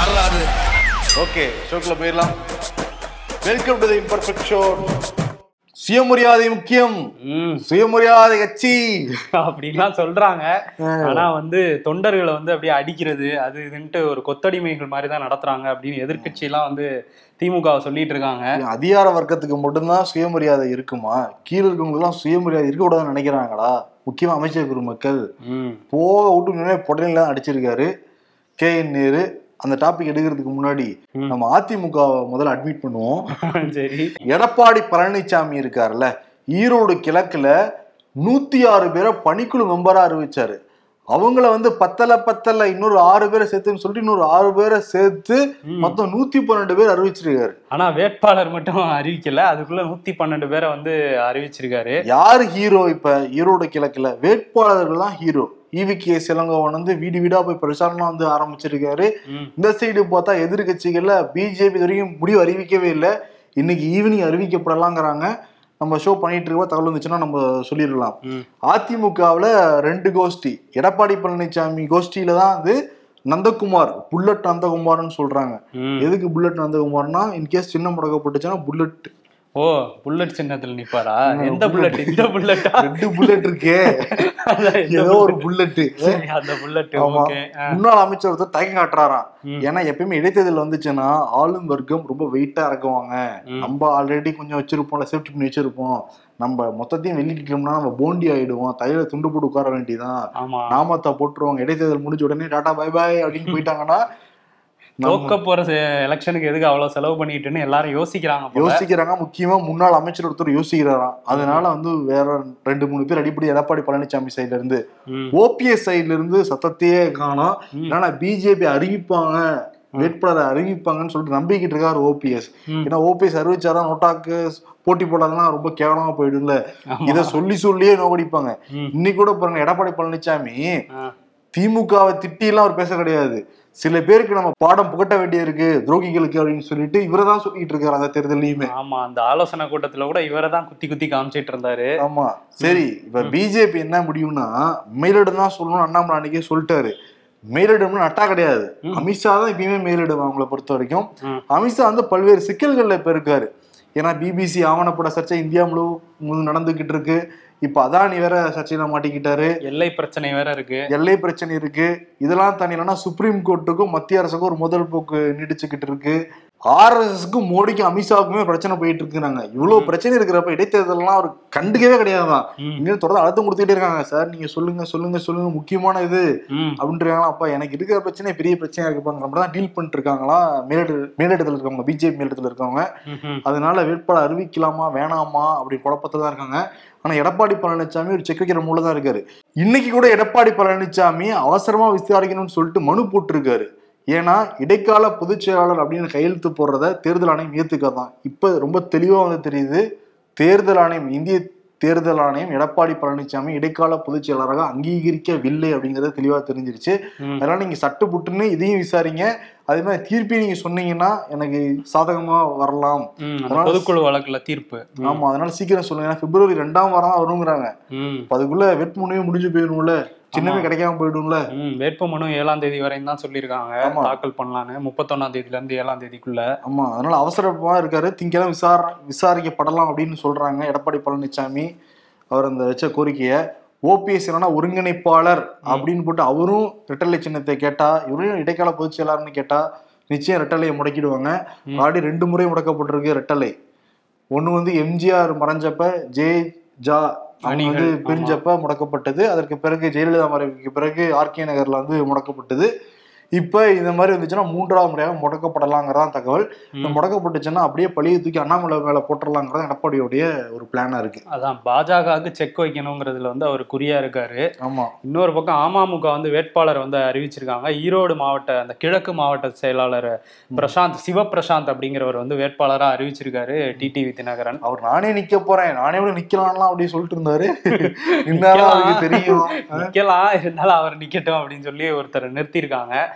யாராது ஓகே ஷோக்குள்ள போயிடலாம். Welcome to the imperfect show சுயமரியாதை முக்கியம். ம். சுயமரியாதை கட்சி. அப்படின்லாம் சொல்றாங்க. ஆனா வந்து தொண்டர்களை வந்து அப்படியே அடிக்கிறது அது இதுன்ட்டு ஒரு கொத்தடிமைகள் மாதிரி தான் நடத்துறாங்க அப்படின்னு எதிர்க்கட்சி எல்லாம் வந்து திமுக சொல்லிட்டு இருக்காங்க. அதிகார வர்க்கத்துக்கு மட்டும்தான் சுயமரியாதை இருக்குமா? கீழே இருக்கவங்களுக்கு எல்லாம் சுயமரியாதை இருக்க கூடாதுன்னு நினைக்கிறாங்களா முக்கியமா அமைச்சர் பெருமக்கள் ம். போக விட்டு புடனில தான் அடிச்சிருக்காரு. கே என் நேரு அந்த டாபிக் எடுக்கிறதுக்கு முன்னாடி நம்ம அதிமுக முதல்ல அட்மிட் பண்ணுவோம். சரி. எடப்பாடி பழனிசாமி இருக்காருல்ல ஈரோடு கிழக்குல நூத்தி ஆறு பேரை பணிக்குழு மெம்பரா அறிவிச்சாரு. அவங்கள வந்து பத்தல பத்தல இன்னொரு ஆறு பேரை சேர்த்துன்னு சொல்லிட்டு இன்னொரு ஆறு பேரை சேர்த்து மொத்தம் நூத்தி பன்னெண்டு பேர் அறிவிச்சிருக்காரு. ஆனா வேட்பாளர் மட்டும் அறிவிக்கல. அதுக்குள்ள நூத்தி பன்னெண்டு பேரை வந்து அறிவிச்சிருக்காரு. யாரு ஹீரோ இப்ப? ஈரோடு கிழக்குல வேட்பாளர்கள் தான் ஹீரோ ஈவி கே சிலங்கோவன் வந்து வீடு வீடா போய் பிரச்சாரம் வந்து ஆரம்பிச்சிருக்காரு. இந்த சைடு பார்த்தா எதிர்கட்சிகள்ல பிஜேபி வரைக்கும் முடிவு அறிவிக்கவே இல்லை இன்னைக்கு ஈவினிங் அறிவிக்கப்படலாங்கிறாங்க நம்ம ஷோ பண்ணிட்டு இருக்க தகவல் வந்துச்சுன்னா நம்ம சொல்லிடலாம். அதிமுகவுல ரெண்டு கோஷ்டி எடப்பாடி பழனிசாமி கோஷ்டியில தான் வந்து நந்தகுமார் புல்லட் நந்தகுமார்னு சொல்றாங்க. எதுக்கு புல்லட் நந்தகுமார்னா இன்கேஸ் சின்ன முடக்கப்பட்டுச்சுன்னா புல்லட் ஓ புல்லட் சின்னத்துல நிப்பாரா? எந்த புல்லட் இந்த புல்லட்டா ரெண்டு புல்லட் இருக்கே. ஏதோ ஒரு புல்லட் அந்த புல்லட் முன்னாள் அமைச்சர் ஒருத்தர் தயக்கம் காட்டுறாராம். ஏன்னா எப்பயுமே இடைத்தேர்தல் வந்துச்சுன்னா ஆளும் வர்க்கம் ரொம்ப வெயிட்டா இறக்குவாங்க. நம்ம ஆல்ரெடி கொஞ்சம் வச்சிருப்போம்ல சேஃப்டி பண்ணி வச்சிருப்போம். நம்ம மொத்தத்தையும் வெளியிட்டோம்னா நம்ம போண்டி ஆயிடுவோம். தையில துண்டு போட்டு உட்கார வேண்டியதான் நாமத்தை போட்டுருவாங்க இடைத்தேர்தல் முடிஞ்ச உடனே டாடா பை பாய் அப்படின்னு போயிட்டாங்கன்னா தோக்க போற எலெக்ஷனுக்கு எதுக்கு அவ்வளவு செலவு பண்ணிட்டுன்னு எல்லாரும் யோசிக்கிறாங்க யோசிக்கிறாங்க. முக்கியமா முன்னாள் அமைச்சர் ஒருத்தர் யோசிக்கிறாராம். அதனால வந்து வேற ரெண்டு மூணு பேர் அடிப்படை எடப்பாடி பழனிசாமி சைடுல இருந்து. ஓபிஎஸ் சைடுல இருந்து சத்தத்தையே காணோம். ஏன்னா பிஜேபி அறிவிப்பாங்க வேட்பாளரை அறிவிப்பாங்கன்னு சொல்லிட்டு நம்பிக்கிட்டு இருக்காரு ஓபிஎஸ். ஏன்னா ஓபிஎஸ் அறிவிச்சாரா நோட்டாக்கு போட்டி போடாதுன்னா ரொம்ப கேவலமா போயிடும்ல. இத சொல்லி சொல்லியே நோக்கடிப்பாங்க. இன்னைக்கு கூட பாருங்க எடப்பாடி பழனிசாமி. திமுகவை திட்டி எல்லாம் அவர் பேச கிடையாது. சில பேருக்கு நம்ம பாடம் புகட்ட வேண்டியிருக்கு துரோகிகளுக்கு அப்படின்னு சொல்லிட்டு இவரை தான் சொல்லிட்டு இருக்காரு அந்த தேர்தலையுமே ஆமா அந்த ஆலோசனை கூட்டத்துல கூட இவரை தான் குத்தி குத்தி காமிச்சிட்டு இருந்தாரு. ஆமா சரி இப்ப பிஜேபி என்ன முடியும்னா மேலிடம் தான் சொல்லணும் அண்ணாமலை அன்னைக்கே சொல்லிட்டாரு. மேலிடம்னு நட்டா கிடையாது. அமித்ஷா தான் இப்பயுமே மேலிடம் அவங்கள பொறுத்த வரைக்கும். அமித்ஷா வந்து பல்வேறு சிக்கல்கள்ல இப்ப இருக்காரு. ஏன்னா பிபிசி ஆவணப்பட சர்ச்சை இந்தியா முழு நடந்துகிட்டு இருக்கு. இப்ப அதானி வேற சர்ச்சையில மாட்டிக்கிட்டாரு. எல்லை பிரச்சனை வேற இருக்கு. எல்லை பிரச்சனை இருக்கு. இதெல்லாம் என்னன்னா சுப்ரீம் கோர்ட்டுக்கும் மத்திய அரசுக்கும் ஒரு முதல் போக்கு நீடிச்சுக்கிட்டு இருக்கு. ஆர்எஸ்எஸ்க்கும் மோடிக்கும் அமித்ஷாவுக்குமே பிரச்சனை போயிட்டு இருக்குறாங்க. இவ்வளவு பிரச்சனை இருக்கிறப்ப இடைத்தேர்தல்லாம் அவர் கண்டுக்கவே கிடையாதுதான். இன்னும் தொடர்ந்து அழுத்தம் கொடுத்துட்டே இருக்காங்க. சார் நீங்க சொல்லுங்க சொல்லுங்க சொல்லுங்க. முக்கியமான இது அப்படின்றாங்களா? அப்பா எனக்கு இருக்கிற பிரச்சனை பெரிய பிரச்சனையா இருக்குப்பாங்க நம்ம தான் டீல் பண்ணிட்டு இருக்காங்களா? மேலிட மேலிடத்துல இருக்கவங்க பிஜேபி மேலிடத்துல இருக்கவங்க. அதனால வேட்பாளர் அறிவிக்கலாமா வேணாமா? அப்படி குழப்பத்துல தான் இருக்காங்க. ஆனா எடப்பாடி பழனிசாமி ஒரு செக் வைக்கிற மூல தான் இருக்காரு. இன்னைக்கு கூட எடப்பாடி பழனிசாமி அவசரமா விசாரிக்கணும்னு சொல்லிட்டு மனு போட்டிருக்காரு. ஏன்னா இடைக்கால பொதுச் செயலாளர் அப்படின்னு கையெழுத்து போடுறத தேர்தல் ஆணையம் ஏத்துக்காதான் இப்ப ரொம்ப தெளிவா வந்து தெரியுது தேர்தல் ஆணையம் இந்திய தேர்தல் ஆணையம் எடப்பாடி பழனிசாமி இடைக்கால பொதுச் செயலாளராக அங்கீகரிக்கவில்லை அப்படிங்கறது தெளிவா தெரிஞ்சிருச்சு. அதனால நீங்க சட்டு புட்டுன்னு இதையும் விசாரிங்க. அதே மாதிரி தீர்ப்பையும் நீங்க சொன்னீங்கன்னா எனக்கு சாதகமா வரலாம். பொதுக்குழு வழக்குல தீர்ப்பு. ஆமா அதனால சீக்கிரம் சொல்லுங்க. ஏன்னா பிப்ரவரி ரெண்டாம் வாரம் வருங்கிறாங்க. அதுக்குள்ள வேட்புமனுவே முடிஞ்சு போயிடும்ல. சின்னமே கிடைக்காம போயிடும்ல. ம் வேட்புமனு ஏழாம் தேதி வரையும் தான் சொல்லியிருக்காங்க. தாக்கல் பண்ணலான்னு. முப்பத்தொன்னாம் தேதியில இருந்து ஏழாம் தேதிக்குள்ள. ஆமா. அதனால அவசரமா இருக்காரு. திங்கெல்லாம் விசார விசாரிக்கப்படலாம் அப்படின்னு சொல்றாங்க. எடப்பாடி பழனிசாமி அவர் அந்த வச்ச கோரிக்கைய. ஓபிஎஸ் என்னன்னா ஒருங்கிணைப்பாளர் அப்படின்னு போட்டு அவரும் ரெட்டலை சின்னத்தை கேட்டா இவரையும் இடைக்கால பொதுச் செயலாளர்னு கேட்டா நிச்சயம் ரெட்டலையை முடக்கிடுவாங்க. ஆல்ரெடி ரெண்டு முறை முடக்கப்பட்டிருக்கு ரெட்டலை ஒண்ணு வந்து எம்ஜிஆர் மறைஞ்சப்ப ஜே ஜா அவங்க வந்து பிரிஞ்சப்ப முடக்கப்பட்டது. அதற்கு பிறகு ஜெயலலிதா மறைவுக்கு பிறகு ஆர்கே நகர்ல வந்து முடக்கப்பட்டது. இப்ப இந்த மாதிரி வந்துச்சுன்னா மூன்றாவது முறையாக முடக்கப்படலாங்கிறதான் தகவல். இந்த முடக்கப்பட்டுச்சுன்னா அப்படியே பழிய தூக்கி அண்ணாமலை மேல போட்டுடலாங்கிறது எடப்பாடியோடைய ஒரு பிளானா இருக்கு. அதான் பாஜகவுக்கு செக் வைக்கணுங்கிறதுல வந்து அவர் குறியா இருக்காரு. ஆமா. இன்னொரு பக்கம் அமமுக வந்து வேட்பாளர் வந்து அறிவிச்சிருக்காங்க. ஈரோடு மாவட்ட அந்த கிழக்கு மாவட்ட செயலாளர் பிரசாந்த் சிவபிரசாந்த் அப்படிங்கிறவர் வந்து வேட்பாளரா அறிவிச்சிருக்காரு டிடிவி தினகரன் அவர் நானே நிக்க போறேன். நானே கூட நிக்கலாம்லாம் அப்படின்னு சொல்லிட்டு இருந்தாரு. இருந்தாலும் அவருக்கு தெரியும். நிக்கலாம். இருந்தாலும் அவர் நிக்கட்டும் அப்படின்னு சொல்லி ஒருத்தர் நிறுத்தியிருக்காங்க.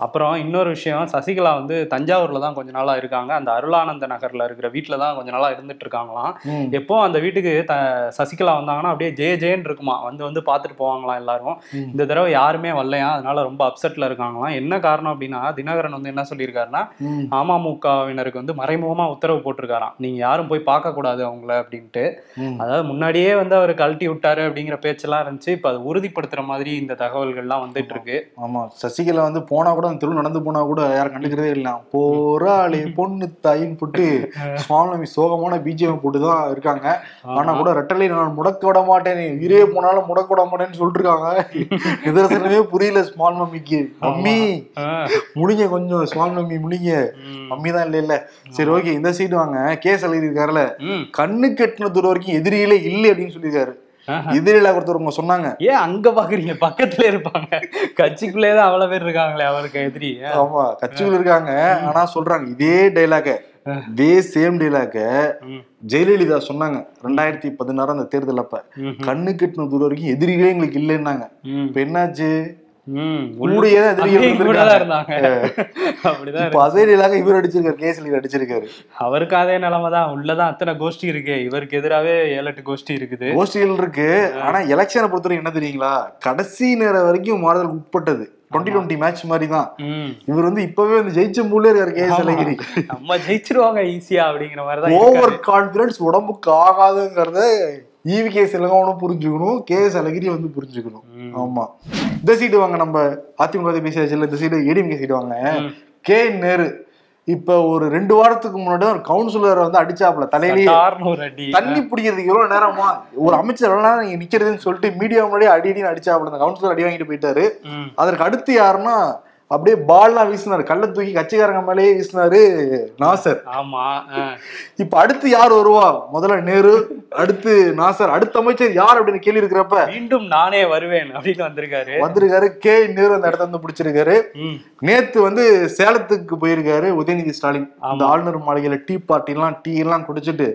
அப்புறம் இன்னொரு விஷயம் சசிகலா வந்து தஞ்சாவூர்ல தான் கொஞ்ச நாளா இருக்காங்க. அந்த அருளானந்த நகர்ல இருக்கிற வீட்டுல தான் கொஞ்ச நாளா இருந்துட்டு இருக்காங்களாம். எப்போ அந்த வீட்டுக்கு த சசிகலா வந்தாங்கன்னா அப்படியே ஜே ஜேன்னு இருக்குமா வந்து வந்து பார்த்துட்டு போவாங்களாம் எல்லாரும். இந்த தடவை யாருமே வரலையா அதனால ரொம்ப அப்செட்ல இருக்காங்களாம். என்ன காரணம் அப்படின்னா தினகரன் வந்து என்ன சொல்லியிருக்காருன்னா. அமமுகவினருக்கு வந்து மறைமுகமா உத்தரவு போட்டிருக்காராம். நீங்க யாரும் போய் பார்க்க கூடாது அவங்கள அப்படின்ட்டு. அதாவது முன்னாடியே வந்து அவர் கழட்டி விட்டாரு அப்படிங்கிற பேச்செல்லாம் இருந்துச்சு. இப்ப அது உறுதிப்படுத்துற மாதிரி இந்த தகவல்கள்லாம் வந்துட்டு இருக்கு. ஆமா. சசிகலா வந்து போனா கூட அந்த தெரு நடந்து போனா கூட யாரும் கண்டுக்கிறதே இல்ல. போராளி பொண்ணு தாயின்னு போட்டு சுவாமி சோகமான பிஜிஎம் போட்டுதான் இருக்காங்க. ஆனா கூட ரெட்டலை நான் முடக்க விட மாட்டேன். உயிரே போனாலும் முடக்க விட மாட்டேன்னு சொல்லிட்டு இருக்காங்க நிதர்சனமே புரியல ஸ்மால் மம்மிக்கு மம்மி முடிங்க கொஞ்சம் ஸ்மால் மம்மி முடிங்க மம்மி தான் இல்ல இல்ல. சரி ஓகே இந்த சைடு வாங்க. கேஸ் எழுதியிருக்காருல. கண்ணு கட்டின தூரம் வரைக்கும் எதிரிகளே இல்லை அப்படின்னு சொல்லியிருக்காரு. எதிரில ஒருத்தவங்க சொன்னாங்க. ஏன் அங்க பாக்குறீங்க? பக்கத்துல இருப்பாங்க. கட்சிக்குள்ளே தான் அவ்வளவு பேர் இருக்காங்களே அவருக்கு எதிரி. ஆமா கட்சிகள் இருக்காங்க. ஆனா சொல்றாங்க இதே டைலாக இதே சேம் டைலாக ஜெயலலிதா சொன்னாங்க ரெண்டாயிரத்தி பதினாறு அந்த தேர்தல் அப்ப. கண்ணு கட்டின தூரம் வரைக்கும் எதிரிகளே எங்களுக்கு இல்லைன்னாங்க. இப்ப என்னாச்சு? இவர் அடிச்சிருக்காரு கேசலி அடிச்சிருக்காரு. அவருக்கு அதே நிலைமை தான். உள்ளதான் அத்தனை கோஷ்டி இருக்கு. இவருக்கு எதிராவே ஏழு எட்டு கோஷ்டி இருக்குது. கோஷ்டிகள் இருக்கு. ஆனா எலெக்ஷனை பொறுத்தவரைக்கும் என்ன தெரியுங்களா? கடைசி நேரம் வரைக்கும் மாறுதல் உட்பட்டது. டுவெண்ட்டி டுவெண்ட்டி மேட்ச் மாதிரி தான். இவர் வந்து இப்பவே வந்து ஜெயிச்ச மூலே இருக்காரு கே அழகிரி. நம்ம ஜெயிச்சிருவாங்க ஈஸியா அப்படிங்கிற மாதிரி தான் ஓவர் கான்பிடன்ஸ் உடம்புக்கு ஆகாதுங்கிறத ஈவி கே சிலகவனும் புரிஞ்சுக்கணும் கே எஸ் அழகிரி வந்து புரிஞ்சுக்கணும். ஆமா. இந்த சீட்டு வாங்க நம்ம அதிமுக பேசியாச்சுல இந்த சீட்டு ஏடிஎம்கே சீட்டு வாங்க. கே நேரு. இப்ப ஒரு ரெண்டு வாரத்துக்கு முன்னாடி ஒரு கவுன்சிலர் வந்து அடிச்சாப்ல தலையிலேயே தண்ணி பிடிக்கிறதுக்கு எவ்வளவு நேரமா? ஒரு அமைச்சர் எவ்வளவு நீங்க நிக்கிறதுன்னு சொல்லிட்டு மீடியா முன்னாடி அடி அடின்னு அடிச்சாப்ல அந்த கவுன்சிலர் அடி வாங்கிட்டு போயிட்டாரு. அதற்கு அடுத்து யாருன்னா அப்படியே பால்லாம் வீசினாரு. கல்ல தூக்கி கட்சிக்காரங்க மேலேயே வீசினாரு நாசர். ஆமா. இப்ப அடுத்து யார் வருவா? முதல்ல நேரு அடுத்து நாசர் அடுத்த அமைச்சர் யார் அப்படின்னு கேள்வி இருக்கிறப்ப மீண்டும் நானே வருவேன் அப்படின்னு வந்திருக்காரு. வந்திருக்காரு கே நேரு அந்த இடத்த வந்து பிடிச்சிருக்காரு. நேத்து வந்து சேலத்துக்கு போயிருக்காரு உதயநிதி ஸ்டாலின். அந்த ஆளுநர் மாளிகையில டீ பார்ட்டி எல்லாம் டீ எல்லாம் குடிச்சிட்டு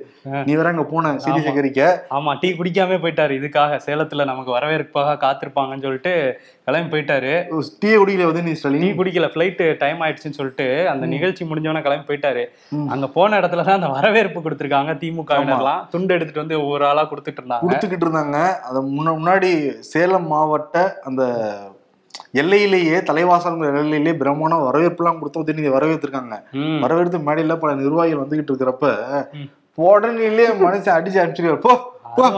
நீ வேற அங்க போன சிடி சேகரிக்க. ஆமா டீ குடிக்காம போயிட்டாரு. இதுக்காக சேலத்துல நமக்கு வரவேற்பாக காத்திருப்பாங்கன்னு சொல்லிட்டு கிளம்பி போயிட்டாரு. டீ குடிக்கல உதயநிதி டீ ஸ்டாலின் குடிக்கல ஃபிளைட் டைம் ஆயிடுச்சுன்னு சொல்லிட்டு அந்த நிகழ்ச்சி முடிஞ்சவன கிளம்பி போயிட்டாரு. அங்க போன இடத்துல தான் அந்த வரவேற்பு கொடுத்திருக்காங்க திமுகவினர்லாம். துண்டு எடுத்துட்டு வந்து ஒவ்வொரு ஆளா கொடுத்துட்டு இருந்தாங்க. கொடுத்துக்கிட்டு இருந்தாங்க. அது முன்ன முன்னாடி சேலம் மாவட்ட அந்த எல்லையிலேயே தலைவாசல் எல்லையிலேயே பிரம்மாண்ட வரவேற்புலாம் கொடுத்து உதயநிதி வரவேற்றிருக்காங்க. ம். வரவேற்பு மேடையில பல நிர்வாகிகள் வந்துகிட்டு இருக்கிறப்ப. உடனே மனுஷன் அடிச்சு அனுப்பிச்சிருக்காரு. போ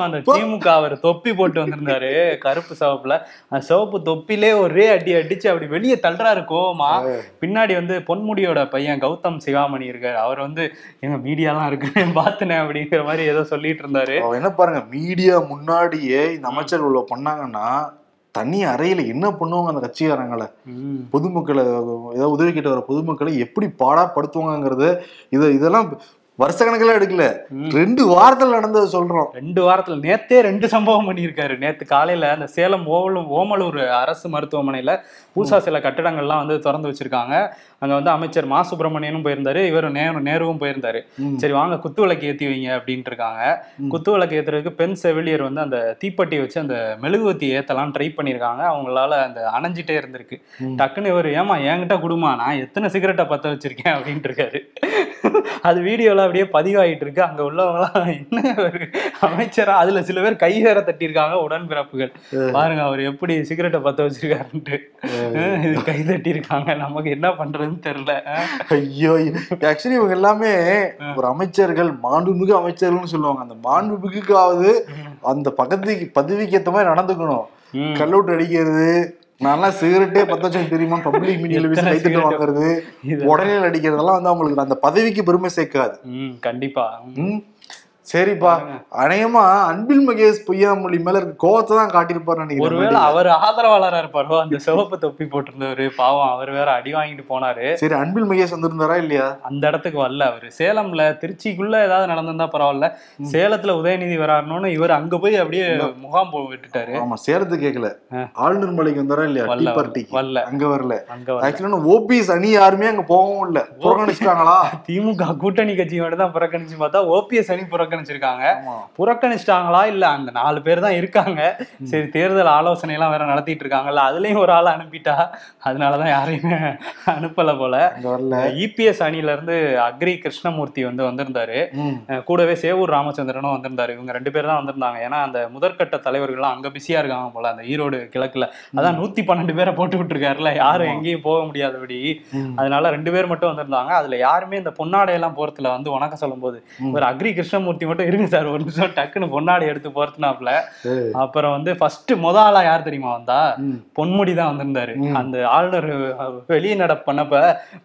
அந்த. திமுக அவர் தொப்பி போட்டு வந்திருந்தாரு கருப்பு சிவப்புல. அந்த சிவப்பு தொப்பிலே ஒரே அடி அடிச்சு அப்படி வெளியே தள்ளுறாரு கோவமா. பின்னாடி வந்து பொன்முடியோட பையன் கௌதம் சிகாமணி இருக்காரு. அவர் வந்து எங்க மீடியாலாம் இருக்கு பாத்துனேன் அப்படிங்கிற மாதிரி ஏதோ சொல்லிட்டு இருந்தாரு. என்ன பாருங்க மீடியா முன்னாடியே இந்த அமைச்சர் உள்ள பண்ணாங்கன்னா தனி அறையில என்ன பண்ணுவாங்க அந்த கட்சிக்காரங்களை. பொதுமக்களை ஏதாவது உதவி கேட்டு வர பொதுமக்களை எப்படி பாடாப்படுத்துவாங்கங்கிறது இது இதெல்லாம் வருஷ கணக்கில் எடுக்கல. ரெண்டு வாரத்துல நடந்ததை சொல்றோம். ரெண்டு வாரத்துல. நேத்தே ரெண்டு சம்பவம் பண்ணியிருக்காரு. நேத்து காலையில அந்த சேலம் ஓவலூர் ஓமலூர் அரசு மருத்துவமனையில பூசா சில கட்டடங்கள்லாம் வந்து திறந்து வச்சிருக்காங்க. அங்க வந்து அமைச்சர் மா. சுப்பிரமணியனும் போயிருந்தாரு. இவர் நேரு நேருவும் போயிருந்தாரு. சரி வாங்க குத்து விளக்கு ஏத்தி வைங்க அப்படின்ட்டு இருக்காங்க. குத்து விளக்கு ஏத்துறதுக்கு பெண் செவிலியர் வந்து அந்த தீப்பெட்டியை வச்சு அந்த மெழுகுவத்தி ஏத்தலாம் ட்ரை பண்ணியிருக்காங்க. அவங்களால அந்த அணைஞ்சிட்டே இருந்திருக்கு. டக்குன்னு இவர் ஏமா என்கிட்ட குடுமா? நான் எத்தனை சிகரெட்டை பத்த வச்சிருக்கேன்? அப்படின்ட்டு இருக்காரு. அது வீடியோல அப்படியே பதிவாயிட்டு இருக்கு அங்க உள்ளவங்கலாம் என்ன அமைச்சரா? அதுல சில பேர் கை வேற தட்டியிருக்காங்க உடன்பிறப்புகள். பாருங்க அவர் எப்படி சிகரெட்டை பத்த வச்சிருக்காருன்ட்டு. இது கை தட்டியிருக்காங்க. நமக்கு என்ன பண்றதுன்னு தெரியல. ஐயோ ஆக்சுவலி இவங்க எல்லாமே ஒரு அமைச்சர்கள் மாண்புமிகு அமைச்சர்கள்னு சொல்லுவாங்க. அந்த மாண்புமிகுக்காவது அந்த பக்கத்துக்கு பதவிக்கு ஏத்த மாதிரி நடந்துக்கணும். கல்லூட்டு அடிக்கிறது நான்லாம் சிகரெட்டே பத்த வச்சு தெரியுமா? பப்ளிக் மீடியால எத்தனை கைத்தட்டு? வாங்குறது? உடனே அடிக்கிறதெல்லாம் வந்து அவங்களுக்கு அந்த பதவிக்கு பெருமை சேர்க்காது. கண்டிப்பா. சரிப்பா. அநேகமா அன்பில் மகேஷ் பொய்யாமொழி மேல இருக்க கோவத்தை தான் காட்டியிருப்பாரு ஒருவேளை நினைக்கிறேன் அவர் ஆதரவாளரா இருப்பாரோ? அந்த சிவப்பு தொப்பி போட்டிருந்தவரு பாவம் அவர் வேற அடி வாங்கிட்டு போனாரு. சரி அன்பில் மகேஷ் வந்திருந்தாரா இல்லையா? அந்த இடத்துக்கு வரல அவரு. சேலம்ல திருச்சிக்குள்ள ஏதாவது நடந்திருந்தா பரவாயில்ல. சேலத்துல உதயநிதி வராருன்னு இவர் அங்க போய் அப்படியே முகாம் போ விட்டுட்டாரு. ஆமா சேலத்து கேட்கல ஆ. ஆளுநர் மலைக்கு வந்தாரா இல்லையா? டீ வரல அங்க வரல. அங்க ஆக்சுவலா ஓபிஎஸ் அணி யாருமே அங்க போகவும் இல்ல. புறக்கணிச்சிட்டாங்களா? திமுக கூட்டணி கட்சி மட்டும் தான் புறக்கணிச்சு பார்த்தா ஓபிஎஸ் அணி புறக்கணிச்சு புறக்கணிச்சிருக்காங்க. புறக்கணிச்சிட்டாங்களா? இல்ல அந்த நாலு பேர் தான் இருக்காங்க. சரி தேர்தல் ஆலோசனை எல்லாம் வேற நடத்திட்டு இருக்காங்கல்ல அதுலயும் ஒரு ஆள் அனுப்பிட்டா அதனாலதான் யாரையுமே அனுப்பல போல. இபிஎஸ் அணில இருந்து அக்ரி கிருஷ்ணமூர்த்தி வந்து வந்திருந்தாரு. கூடவே சேவூர் ராமச்சந்திரனும் வந்திருந்தாரு. இவங்க ரெண்டு பேர் தான் வந்திருந்தாங்க. ஏன்னா அந்த முதற்கட்ட தலைவர்கள்லாம் அங்க பிஸியா இருக்காங்க போல அந்த ஈரோடு கிழக்குல. அதான் நூத்தி பன்னெண்டு பேரை போட்டு விட்டுருக்காருல யாரும். எங்கேயும் போக முடியாதபடி. அதனால ரெண்டு பேர் மட்டும் வந்திருந்தாங்க. அதுல யாருமே இந்த பொன்னாடை எல்லாம் போறதுல வந்து வணக்கம் சொல்லும்போது ம். ஒரு அக்ரி கிருஷ்ணமூர்த்தி மட்டும் இருங்க சார் ஒரு நிமிஷம் டக்குன்னு பொன்னாடை எடுத்து போறதுனாப்ல. அப்புறம் வந்து ஃபர்ஸ்ட் முத ஆளா யார் தெரியுமா வந்தா. பொன்முடி தான் வந்திருந்தாரு. அந்த ஆளுநர் வெளியே நட பண்ணப்ப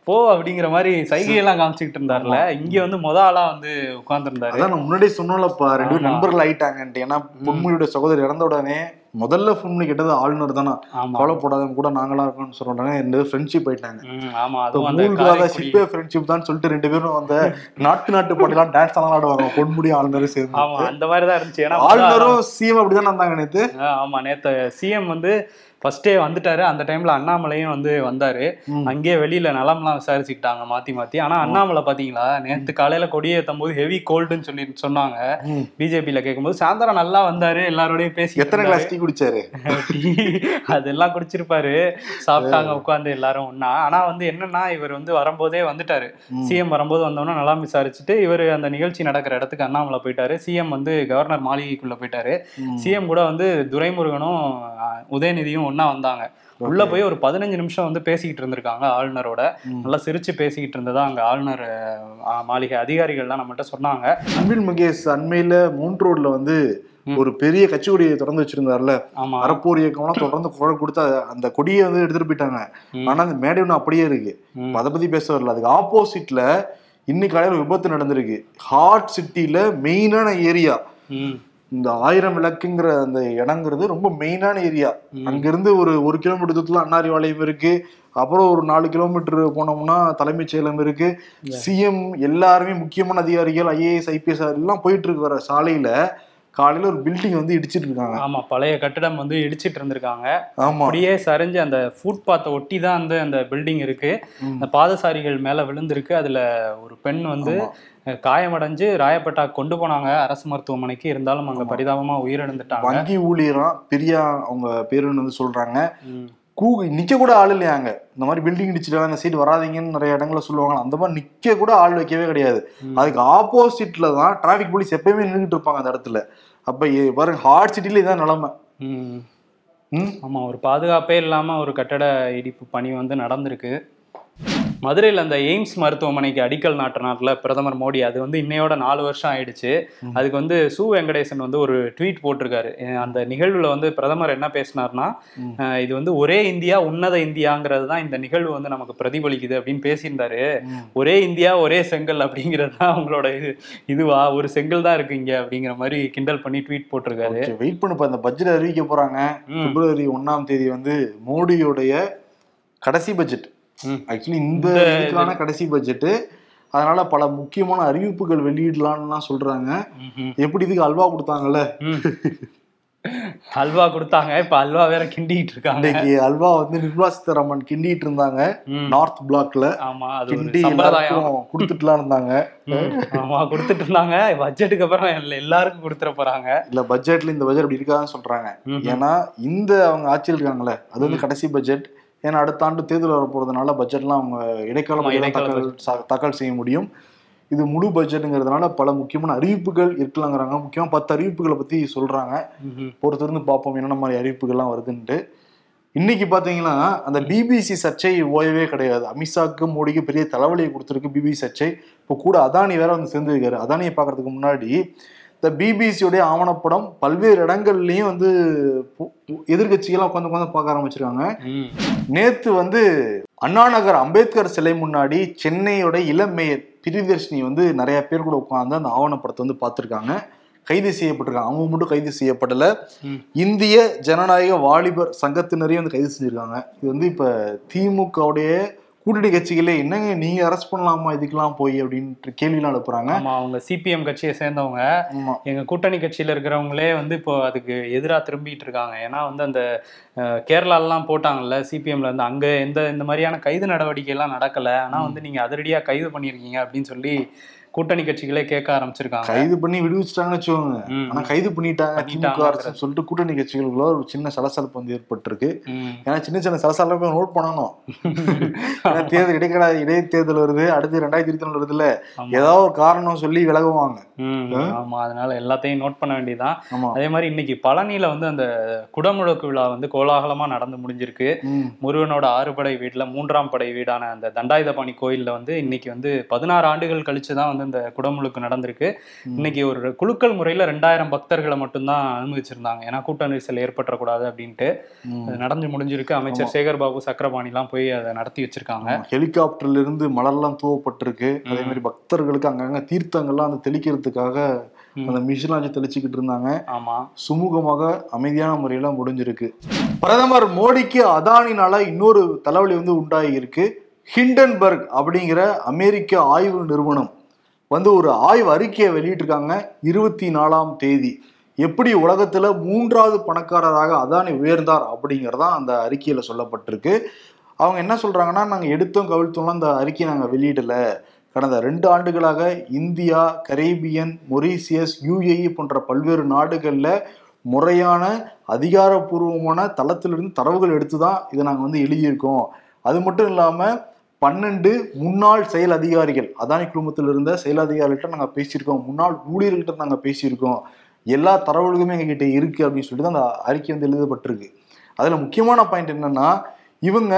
போ அப்படிங்கிற மாதிரி சைகையெல்லாம் காமிச்சுக்கிட்டு இருந்தாருல இங்க வந்து முத ஆளா வந்து உட்கார்ந்துருந்தாரு முன்னாடியே சொன்னோம்லப்பா ரெண்டு. நண்பர்கள் ஆயிட்டாங்கன்ட்டு ஏன்னா பொன்முடியோட சகோதரி இறந்த உடனே முதல்ல பொன்முடி கேட்டது ஆளுநர் தானே? ஆமா. கவலைப்படாதவங்க கூட நாங்களா இருக்கோம்னு சொன்ன உடனே ரெண்டு ஃப்ரெண்ட்ஷிப் ஆயிட்டாங்க ஷிப்பே ஃப்ரெண்ட்ஷிப் தான் சொல்லிட்டு ரெண்டு பேரும் அந்த நாட்டு நாட்டு பாட்டிலாம் டான்ஸ் தான் ஆடுவாங்க. பொன்முடி ஆளுநரும் சேர்ந்து. ஆமா அந்த மாதிரி தான் இருந்துச்சு. ஏன்னா ஆளுநரும் சிஎம் அப்படிதான் வந்தாங்க நேத்து? ஆமா நேத்து சிஎம் வந்து ஃபர்ஸ்டே வந்துட்டாரு. அந்த டைம்ல அண்ணாமலையும் வந்து வந்தாரு. அங்கேயே வெளியில நலம்லாம் விசாரிச்சுக்கிட்டாங்க மாத்தி மாத்தி. ஆனா அண்ணாமலை பாத்தீங்களா? நேத்து காலையில கொடியேற்றும் போது ஹெவி கோல்டுன்னு சொல்லி சொன்னாங்க. பிஜேபியில கேட்கும்போது சாயந்தரம் நல்லா வந்தாரு. எல்லாரோடயும் பேசி எத்தனை கிளாஸ் டீ குடிச்சாரு? அதெல்லாம் குடிச்சிருப்பாரு. சாப்பிட்டாங்க உட்கார்ந்து எல்லாரும் ஒண்ணா. ஆனா வந்து என்னன்னா இவர் வந்து வரும்போதே வந்துட்டாரு. சிஎம் வரும்போது வந்தோன்னா நல்லா விசாரிச்சுட்டு இவர் அந்த நிகழ்ச்சி நடக்கிற இடத்துக்கு அண்ணாமலை போயிட்டாரு. சிஎம் வந்து கவர்னர் மாளிகைக்குள்ள போயிட்டாரு. சிஎம் கூட வந்து துரைமுருகனும் உதயநிதியும் ஒண்ணா வந்தாங்க. உள்ள போய் ஒரு பதினஞ்சு நிமிஷம் வந்து பேசிக்கிட்டு இருந்திருக்காங்க ஆளுநரோட. நல்லா சிரிச்சு பேசிக்கிட்டு இருந்ததா அங்க ஆளுநர் மாளிகை அதிகாரிகள்லாம் நம்மகிட்ட சொன்னாங்க. அன்பில் முகேஷ் அண்மையில மவுண்ட் ரோட்ல வந்து. ஒரு பெரிய கட்சி கொடியை திறந்து வச்சிருந்தாருல. அறப்போர் இயக்கம்லாம் தொடர்ந்து குரல் கொடுத்து அந்த கொடியை வந்து எடுத்துட்டு போயிட்டாங்க. ஆனா அந்த மேடை ஒண்ணு அப்படியே இருக்கு. அதை பத்தி பேச வரல. அதுக்கு ஆப்போசிட்ல இன்னைக்கு காலையில விபத்து நடந்திருக்கு. ஹார்ட் சிட்டில மெயினான ஏரியா. இந்த ஆயிரம் விளக்குங்கிற அந்த இடங்கிறது ரொம்ப மெயினான ஏரியா. அங்கிருந்து ஒரு ஒரு கிலோமீட்டர் தூரத்துல அன்னாரி வாளையம் இருக்கு. அப்புறம் ஒரு நாலு கிலோமீட்டர் போனோம்னா தலைமைச் செயலம் இருக்கு. சிஎம் எல்லாருமே முக்கியமான அதிகாரிகள் ஐஏஎஸ் ஐபிஎஸ் எல்லாம் போயிட்டு இருக்கு வர சாலையில. காலையில ஒரு பில்டிங் வந்து இடிச்சிட்டு இருக்காங்க ஆமா பழைய கட்டிடம் வந்து இடிச்சிட்டு இருந்திருக்காங்க ஆமா. அப்படியே சரிஞ்சு அந்த ஃபுட்பாத்தை ஒட்டி தான் வந்து அந்த பில்டிங் இருக்கு. ம். அந்த பாதசாரிகள் மேல விழுந்திருக்கு. அதுல ஒரு பெண் வந்து காயமடைஞ்சு ராயப்பேட்டா கொண்டு போனாங்க. அரசு மருத்துவமனைக்கு. இருந்தாலும் அங்க பரிதாபமா உயிரிழந்துட்டாங்க. வங்கி ஊழியரா பெரியா அவங்க பேருன்னு வந்து சொல்றாங்க. கூ நிக்க கூட ஆள் இல்லையாங்க இந்த மாதிரி பில்டிங் இடிச்சிட்டு அந்த சைடு வராதீங்கன்னு நிறைய இடங்கள்ல சொல்லுவாங்க அந்த மாதிரி நிக்க கூட ஆள் வைக்கவே கிடையாது. அதுக்கு ஆப்போசிட்ல தான் டிராபிக் போலீஸ் எப்பயுமே நின்றுட்டு இருப்பாங்க அந்த இடத்துல அப்ப பாருங்க ஹார்ட் சிட்டில இதான் நிலைமை ம். ம்? ஆமா ஒரு பாதுகாப்பே இல்லாம ஒரு கட்டட இடிப்பு பணி வந்து நடந்திருக்கு மதுரையில் அந்த எய்ம்ஸ் மருத்துவமனைக்கு அடிக்கல் நாட்டு நாட்டில் பிரதமர் மோடி அது வந்து இன்னையோட நாலு வருஷம் ஆயிடுச்சு. அதுக்கு வந்து சு வெங்கடேசன் வந்து ஒரு ட்வீட் போட்டிருக்காரு. அந்த நிகழ்வுல வந்து பிரதமர் என்ன பேசினார்னா இது வந்து ஒரே இந்தியா உன்னத இந்தியாங்கிறது தான் இந்த நிகழ்வு வந்து நமக்கு பிரதிபலிக்குது அப்படின்னு பேசியிருந்தாரு. ஒரே இந்தியா ஒரே செங்கல் அப்படிங்கிறது தான் அவங்களோட இது இதுவா? ஒரு செங்கல் தான் இருக்கு இங்க அப்படிங்கிற மாதிரி கிண்டல் பண்ணி ட்வீட் போட்டிருக்காரு. வெயிட் பண்ணுப்பா இந்த பட்ஜெட் அறிவிக்க போறாங்க. ம். பிப்ரவரி ஒண்ணாம் தேதி வந்து மோடியோடைய கடைசி பட்ஜெட். ஆக்சுவலி இந்த இதுக்கான கடைசி பட்ஜெட் அதனால பல முக்கியமான அறிவிப்புகள் வெளியிடலாம்லாம் சொல்றாங்க. எப்படி இதுக்கு அல்வா கொடுத்தாங்கல்ல. அல்வா கொடுத்தாங்க. இப்ப அல்வா வேற கிண்டிட்டு இருக்காங்க. இன்னைக்கு அல்வா வந்து நிர்மலா சீதாராமன் கிண்டிட்டு இருந்தாங்க. நார்த் பிளாக்ல ஆமா அது கிண்டி கொடுத்துட்டுலாம் இருந்தாங்க. ஆமா கொடுத்துட்டு இருந்தாங்க. பட்ஜெட்டுக்கு அப்புறம் எல்லா- எல்லாருக்கும் கொடுத்துட போறாங்க. இல்ல பட்ஜெட்ல இந்த பட்ஜெட் அப்படி இருக்காதுன்னு சொல்றாங்க. ஏன்னா இந்த அவங்க ஆட்சியில் இருக்காங்களே அது வந்து கடைசி பட்ஜெட் ஏன்னா அடுத்த ஆண்டு தேர்தல் வர போறதுனால பட்ஜெட்லாம் அவங்க இடைக்கால தாக்கல் செய்ய முடியும். இது முழு பட்ஜெட்டுங்கிறதுனால பல முக்கியமான அறிவிப்புகள் இருக்கலாங்கிறாங்க. முக்கியமா பத்து அறிவிப்புகளை பத்தி சொல்றாங்க. ம்ஹும். பொறுத்திருந்து பார்ப்போம் என்னென்ன மாதிரி அறிவிப்புகள்லாம் வருதுன்ட்டு. இன்னைக்கு பாத்தீங்கன்னா அந்த பிபிசி சர்ச்சை ஓயவே கிடையாது. அமித்ஷாக்கு மோடிக்கு பெரிய தலைவலியை கொடுத்துருக்கு பிபிசி சர்ச்சை. இப்போ கூட அதானி வேற வந்து சேர்ந்துருக்காரு. அதானியை பார்க்கறதுக்கு முன்னாடி இந்த பிபிசியோடைய ஆவணப்படம் பல்வேறு இடங்கள்லயும் வந்து எதிர்க்கட்சிகள்லாம் உட்காந்து உட்காந்து பார்க்க ஆரம்பிச்சிருக்காங்க. நேத்து வந்து அண்ணா நகர் அம்பேத்கர் சிலை முன்னாடி சென்னையோட இளம் மேயர் பிரியதர்ஷினி வந்து நிறைய பேர் கூட உட்காந்து அந்த ஆவணப்படத்தை வந்து பார்த்துருக்காங்க. கைது செய்யப்பட்டிருக்காங்க. அவங்க மட்டும் கைது செய்யப்படல. இந்திய ஜனநாயக வாலிபர் சங்கத்தினரையும் வந்து கைது செஞ்சிருக்காங்க. இது வந்து இப்ப திமுகவுடைய கூட்டணி கட்சிகளே என்னங்க நீங்க அரெஸ்ட் பண்ணலாமா இதுக்கெல்லாம் போய் அப்படின்ட்டு கேள்விலாம் எழுப்புறாங்க ஆமா அவங்க சிபிஎம் கட்சியை சேர்ந்தவங்க. எங்க கூட்டணி கட்சியில இருக்கிறவங்களே வந்து இப்போ அதுக்கு எதிரா திரும்பிட்டு இருக்காங்க. ஏன்னா வந்து அந்த அஹ், கேரளாலலாம் போட்டாங்கல்ல சிபிஎம்ல இருந்து அங்க எந்த இந்த மாதிரியான கைது நடவடிக்கை எல்லாம் நடக்கல. ஆனா வந்து நீங்க அதிரடியா கைது பண்ணியிருக்கீங்க அப்படின்னு சொல்லி கூட்டணி கட்சிகளே கேட்க ஆரம்பிச்சிருக்காங்க. கைது பண்ணி விடுவிச்சிட்டாங்கன்னு வச்சுக்கோங்க. ஆனா கைது பண்ணிட்டாங்க. திமுக. அரசுன்னு சொல்லிட்டு கூட்டணி கட்சிகளுக்குள்ள ஒரு சின்ன சலசலப்பு வந்து ஏற்பட்டிருக்கு. ஏன்னா சின்ன சின்ன சலசலப்பை நோட் பண்ணணும். ஏன்னா தேர்தல் இடைக்கால இடைத்தேர்தல் வருது. அடுத்து ரெண்டாயிரத்தி இருபத்தி நாலு வருதுல. ஏதாவது ஒரு காரணம் சொல்லி விலகுவாங்க. ஆமா. அதனால எல்லாத்தையும் நோட் பண்ண வேண்டியதுதான். ஆமா. அதே மாதிரி இன்னைக்கு பழனியில வந்து அந்த குடமுழக்கு விழா வந்து கோலாகலமா நடந்து முடிஞ்சிருக்கு. முருகனோட ஆறுபடை வீட்டுல மூன்றாம் படை வீடான அந்த தண்டாயுதபாணி கோயில்ல வந்து இன்னைக்கு வந்து பதினாறு ஆண்டுகள் கழிச்சு தான் வந்து இந்த குடமுழுக்கு நடந்திருக்கு. இன்னைக்கு ஒரு குலுக்கல் முறையில ரெண்டாயிரம் பக்தர்களை மட்டும்தான் அனுமதிச்சிருந்தாங்க. ஏன்னா கூட்ட நெரிசல் ஏற்பட்டுறக்கூடாது அப்படின்ட்டு. நடந்து முடிஞ்சிருக்கு. அமைச்சர் சேகர் பாபு சக்கரபாணி எல்லாம் போய் அதை நடத்தி வச்சிருக்காங்க. ஹெலிகாப்டர்ல இருந்து மலர்லாம் தூவப்பட்டிருக்கு. அதே மாதிரி பக்தர்களுக்கு அங்கங்க தீர்த்தங்கள்லாம் அந்த தெளிக்கிறதுக்காக. அந்த மிஷின்லாம் வச்சு தெளிச்சுக்கிட்டு இருந்தாங்க. ஆமா. சுமூகமாக அமைதியான முறையில முடிஞ்சிருக்கு. பிரதமர் மோடிக்கு அதானினால இன்னொரு தலைவலி வந்து உண்டாகி இருக்கு ஹிண்டன்பர்க் அப்படிங்கிற அமெரிக்க ஆய்வு நிறுவனம். வந்து ஒரு ஆய்வு அறிக்கையை வெளியிட்டிருக்காங்க. இருபத்தி நாலாம் தேதி. எப்படி உலகத்தில் மூன்றாவது பணக்காரராக அதானி உயர்ந்தார் அப்படிங்கிறதான் அந்த அறிக்கையில் சொல்லப்பட்டிருக்கு. அவங்க என்ன சொல்கிறாங்கன்னா நாங்கள் எடுத்தோம் கவிழ்த்தோம்லாம் அந்த அறிக்கையை நாங்கள் வெளியிடலை. கடந்த ரெண்டு ஆண்டுகளாக இந்தியா கரேபியன் மொரீசியஸ் யுஏஇ போன்ற பல்வேறு நாடுகளில் முறையான அதிகாரப்பூர்வமான தளத்திலிருந்து தரவுகள் எடுத்து தான் இதை நாங்கள் வந்து எழுதியிருக்கோம். அது மட்டும் இல்லாமல் பன்னெண்டு முன்னாள் செயல் அதிகாரிகள். அதானி குழுமத்தில் இருந்த செயல் அதிகாரிகிட்ட நாங்கள் பேசியிருக்கோம். முன்னாள் ஊழியர்கள்ட்ட நாங்கள் பேசியிருக்கோம். எல்லா தரவுகளுமே எங்ககிட்ட இருக்கு அப்படின்னு சொல்லிட்டு தான் அந்த அறிக்கை வந்து எழுதப்பட்டிருக்கு. அதில் முக்கியமான பாயிண்ட் என்னன்னா இவங்க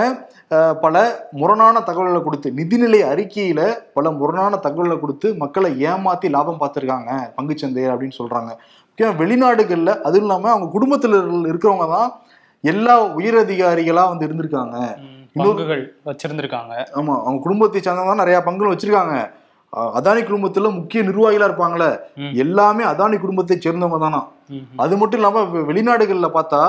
பல முரணான தகவல்களை கொடுத்து நிதிநிலை அறிக்கையில பல முரணான தகவல்களை கொடுத்து மக்களை ஏமாத்தி லாபம் பார்த்துருக்காங்க. பங்குச்சந்தை அப்படின்னு சொல்றாங்க. முக்கியமா வெளிநாடுகளில் அதுவும் இல்லாமல் அவங்க குடும்பத்தில் இருக்கிறவங்க தான் எல்லா உயரதிகாரிகளாக வந்து இருந்திருக்காங்க. பங்குகள் வச்சிருந்திருக்காங்க. ஆமா அவங்க குடும்பத்தை சார்ந்தவங்க நிறைய பங்குகள் வச்சிருக்காங்க. அதானி குடும்பத்துல முக்கிய நிர்வாகிகளா இருப்பாங்களே. எல்லாமே அதானி குடும்பத்தை சேர்ந்தவங்க தானா. அது மட்டும் இல்லாம வெளிநாடுகள்ல பார்த்தா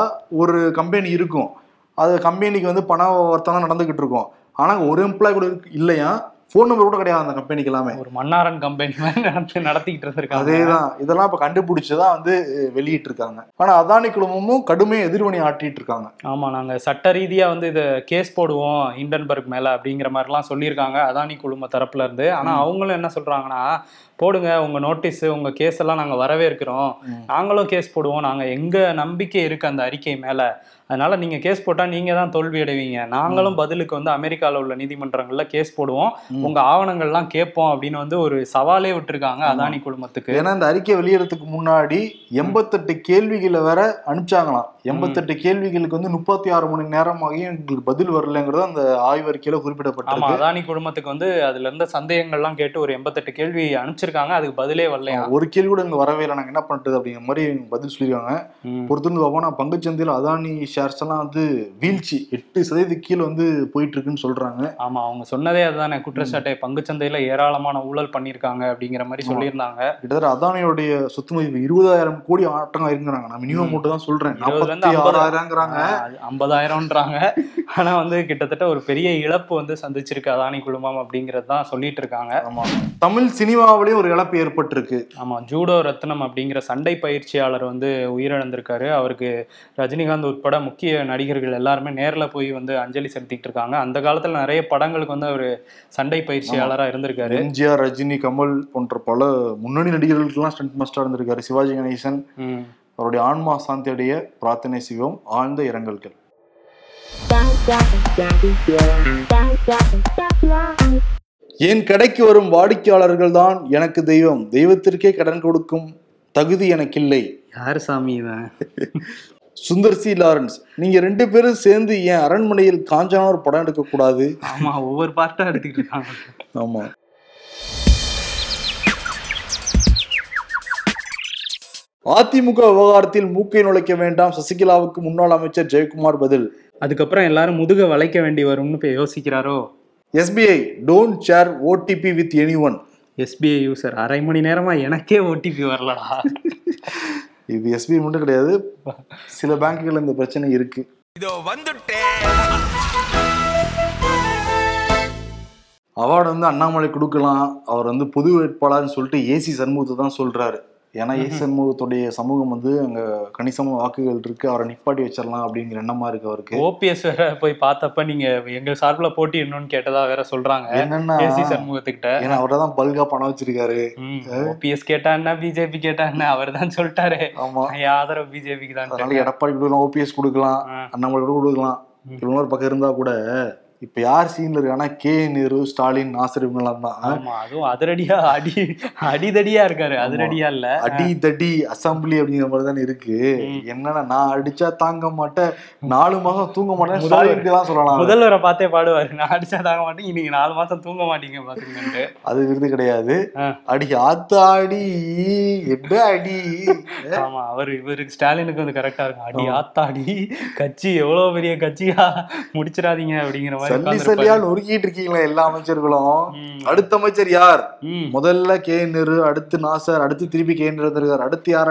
ஒரு கம்பெனி இருக்கும். அது கம்பெனிக்கு வந்து பண வர்த்தகம் நடந்துகிட்டு இருக்கும். ஆனா ஒரு எம்ப்ளாய் கூட இல்லையா? ஃபோன் நம்பர் கூட கிடையாது அந்த கம்பெனிக்கு எல்லாமே ஒரு மன்னாரன் கம்பெனி நடத்தி நடத்திக்கிட்டு இருந்திருக்காங்க. அதேதான். இதெல்லாம் இப்ப கண்டுபிடிச்சுதான் வந்து வெளியிட்டு இருக்காங்க ஆனா அதானி குழுமமும் கடுமையை எதிர்வினை ஆட்டிட்டு இருக்காங்க. ஆமா நாங்க சட்ட ரீதியா வந்து இதை கேஸ் போடுவோம் ஹிண்டன்பர்க் மேல அப்படிங்கிற மாதிரிலாம் சொல்லியிருக்காங்க அதானி குழும தரப்புல இருந்து. ஆனா அவங்களும் என்ன சொல்றாங்கன்னா போடுங்க உங்க நோட்டீஸ் உங்க கேஸ் எல்லாம் நாங்க வரவேற்கிறோம். நாங்களும் கேஸ் போடுவோம். நாங்க எங்க நம்பிக்கை இருக்கு அந்த அறிக்கை மேல? அதனால நீங்க கேஸ் போட்டா நீங்க தான் தோல்வி அடைவீங்க. நாங்களும் பதிலுக்கு வந்து அமெரிக்கால உள்ள நீதிமன்றங்கள்ல கேஸ் போடுவோம். ம். உங்க ஆவணங்கள்லாம் கேட்போம் அப்படின்னு வந்து ஒரு சவாலே விட்டுருக்காங்க அதானி குழுமத்துக்கு. ஏன்னா இந்த அறிக்கை வெளியிடறதுக்கு முன்னாடி எண்பத்தெட்டு கேள்விகளை வேற அனுப்பிச்சாங்களாம். எண்பத்தெட்டு கேள்விகளுக்கு வந்து முப்பத்தி ஆறு மணி நேரமாகியும் எங்களுக்கு பதில் வரலங்கிறது அந்த ஆய்வறிக்கையில குறிப்பிடப்பட்டிருக்கு. அதானி குழுமத்துக்கு வந்து அதுல இருந்த சந்தேகங்கள்லாம் கேட்டு ஒரு எண்பத்தெட்டு கேள்வி அனுப்பிச்சிருக்காங்க. அதுக்கு பதிலே வரலையா? ஒரு கேள்வி கூட இங்க வரவே இல்லை. நாங்க என்ன பண்றது அப்படிங்கிற மாதிரி பதில் சொல்லியிருக்காங்க ம். பொறுத்திருந்து பார்ப்போம். நான் பங்குச்சந்தையில் அதானி ஷேர்ஸ் எல்லாம் வந்து வீழ்ச்சி. எட்டு சதவீத கீழே வந்து போயிட்டு இருக்குன்னு சொல்றாங்க. ஆமா அவங்க சொன்னதே அதுதானே. குற்றச்சாட்டை பங்குச்சந்தையில ஏராளமான ஊழல் பண்ணியிருக்காங்க அப்படிங்கிற மாதிரி. சொல்லியிருந்தாங்க. கிட்டத்தட்ட அதானியோடைய சொத்து மதிப்பு இருபதாயிரம் கோடி ஆட்டங்க இருக்குறாங்க நான் மினிமம். மட்டும் தான் சொல்றேன். இருபதுல இருந்து நாற்பத்தி ஐம்பது. ஆறாயிரங்கிறாங்க. ஆஹ் அது ஐம்பதாயிரம்ன்றாங்க. ஆனா வந்து கிட்டத்தட்ட ஒரு பெரிய இழப்பு வந்து சந்திச்சிருக்கு அதானி குழுமம் அப்படிங்கிறது தான் சொல்லிட்டு இருக்காங்க ஆமா. தமிழ் சினிமாவிலேயும் ஒரு இழப்பு ஏற்பட்டிருக்கு. ஆமா ஜூடோ ரத்னம் அப்படிங்கிற சண்டை பயிற்சியாளர் வந்து உயிரிழந்திருக்காரு. அவருக்கு ரஜினிகாந்த் உட்பட முக்கிய நடிகர்கள் எல்லாருமே நேர்ல போய் வந்து அஞ்சலி செலுத்திட்டு இருக்காங்க அந்த காலத்துல நிறைய படங்களுக்கு வந்து அவர் சண்டை பயிற்சியாளரா இருந்திருக்காரு. எம்ஜிஆர் ரஜினி கமல் போன்ற பல முன்னணி நடிகர்களுக்கெல்லாம் ஸ்டண்ட் மாஸ்டர் இருந்திருக்காரு. சிவாஜி கணேசன். அவருடைய ஆன்மா சாந்தி அடைய பிரார்த்தனை செய்வோம் ஆழ்ந்த இரங்கல்கள். என் கடைக்கு வரும் வாடிக்கையாளர்கள் தான் எனக்கு தெய்வம். தெய்வத்திற்கே கடன் கொடுக்கும் தகுதி எனக்கில்லை. யாரு சாமி இவன்? சுந்தர் சி. லாரன்ஸ். நீங்க ரெண்டு பேரும் சேர்ந்து ஏன் அரண்மனையில் காஞ்சனா ஒரு படம் எடுக்க கூடாது ஆமா ஒவ்வொரு பார்ட்டா எடுத்துக்கிட்டு இருக்காங்க. ஆமா. அதிமுக விவகாரத்தில் மூக்கை நுழைக்க வேண்டாம். சசிகலாவுக்கு முன்னாள் அமைச்சர் ஜெயக்குமார் பதில். அதுக்கப்புறம் எல்லாரும் முதுக வளைக்க வேண்டி வரும்னு இப்ப யோசிக்கிறாரோ? SBI don't share OTP with anyone SBI user அரை மணி நேரமா எனக்கே ஓடிபி வரலடா. இது எஸ்பிஐ மட்டும் கிடையாது. சில பேங்குகள் இந்த பிரச்சனை இருக்கு. இதோ வந்துட்டேன் அவார்டு வந்து அண்ணாமலை கொடுக்கலாம். அவர் வந்து பொது வேட்பாளர்னு சொல்லிட்டு ஏசி சண்முகத்தை தான் சொல்றாரு. ஏன்னா ஏ சண்முகத்துடைய சமூகம் வந்து அங்க கணிசமான வாக்குகள் இருக்கு. அவரை நிப்பாட்டி வச்சிடலாம் அப்படிங்கிற எண்ணமா இருக்கு அவருக்கு. ஓபிஎஸ் வேற போய் பார்த்தப்ப நீங்க எங்க சார்பில் போட்டி என்னன்னு கேட்டதா வேற சொல்றாங்க. என்னன்னா ஏசி சண்முகத்துக்கிட்ட. ஏன்னா அவரை தான் பல்கா பணம் வச்சிருக்காரு. ஓபிஎஸ் கேட்டா என்ன பிஜேபி கேட்டா என்ன? அவர் தான் சொல்லிட்டாரு. ஆமா. ஆதரவு பிஜேபிக்கு தான் அதனால எடப்பாடி கொடுக்கலாம் ஓபிஎஸ் கொடுக்கலாம். அண்ணாமலை கூட கொடுக்கலாம் இவங்க ஒரு பக்கம் இருந்தா கூட இப்ப யார் சீன்ல இருக்காங்கன்னா கே. நேரு ஸ்டாலின் நாசர் இவங்கெல்லாம் தான். ஆமா அதுவும் அதிரடியா அடி அடிதடியா இருக்காரு. அதிரடியா இல்ல. அடி தடி அசம்பிளி அப்படிங்கிற மாதிரி தானே இருக்கு. என்னன்னா நான் அடிச்சா தாங்க மாட்டேன் நாலு மாசம் தூங்க மாட்டேன். ஸ்டாலினுக்கு தான் சொல்லலாம். முதல்வரை பார்த்தே பாடுவாரு. நான் அடிச்சா தாங்க மாட்டேன் இன்னைக்கு நாலு மாசம் தூங்க மாட்டீங்க பாத்துக்கிட்டு அது விருது கிடையாது. அடி ஆத்தாடி என்ன அடி? ஆமா அவர் இவருக்கு ஸ்டாலினுக்கு வந்து கரெக்டா இருக்கும். அடி ஆத்தாடி கட்சி எவ்வளவு பெரிய கட்சியா முடிச்சிடாதீங்க அப்படிங்கிற மாதிரி சல்லி. சல்லியா நொறுக்கிட்டு இருக்கீங்களா எல்லா அமைச்சர்களும். அடுத்த அமைச்சர் யார். முதல்ல கே நேரு அடுத்து நாசர் அடுத்து திருப்பி கே நேரு வந்திருக்காரு அடுத்து யார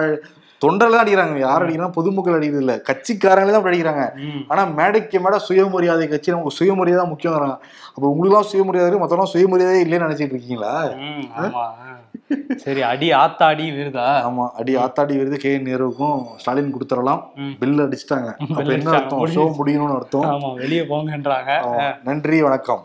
தொண்டர்கள் தான் அடிக்கிறாங்க. யார் அடிக்கிறாங்க பொதுமக்கள் அடிக்கிறது இல்ல. கட்சிக்காரங்களே தான் அடிக்கிறாங்க. ஆனா மேடைக்கு மேடை சுயமரியாதை கட்சி நமக்கு சுயமரியாதை முக்கியம் அப்ப உங்களுக்கு சுயமரியாதை இருக்கு மத்தவங்க சுயமரியாதை இல்லைன்னு நினைச்சிட்டு இருக்கீங்களா? சரி அடி ஆத்தாடி விருதா? ஆமா அடி ஆத்தாடி விருது கே. நேருக்கும் ஸ்டாலின் கொடுத்துடலாம். பில் அடிச்சிட்டாங்க. என்ன. அர்த்தம்? ஷோ முடியணும்னு அர்த்தம். ஆமா வெளியே போங்கன்றாங்க. நன்றி வணக்கம்.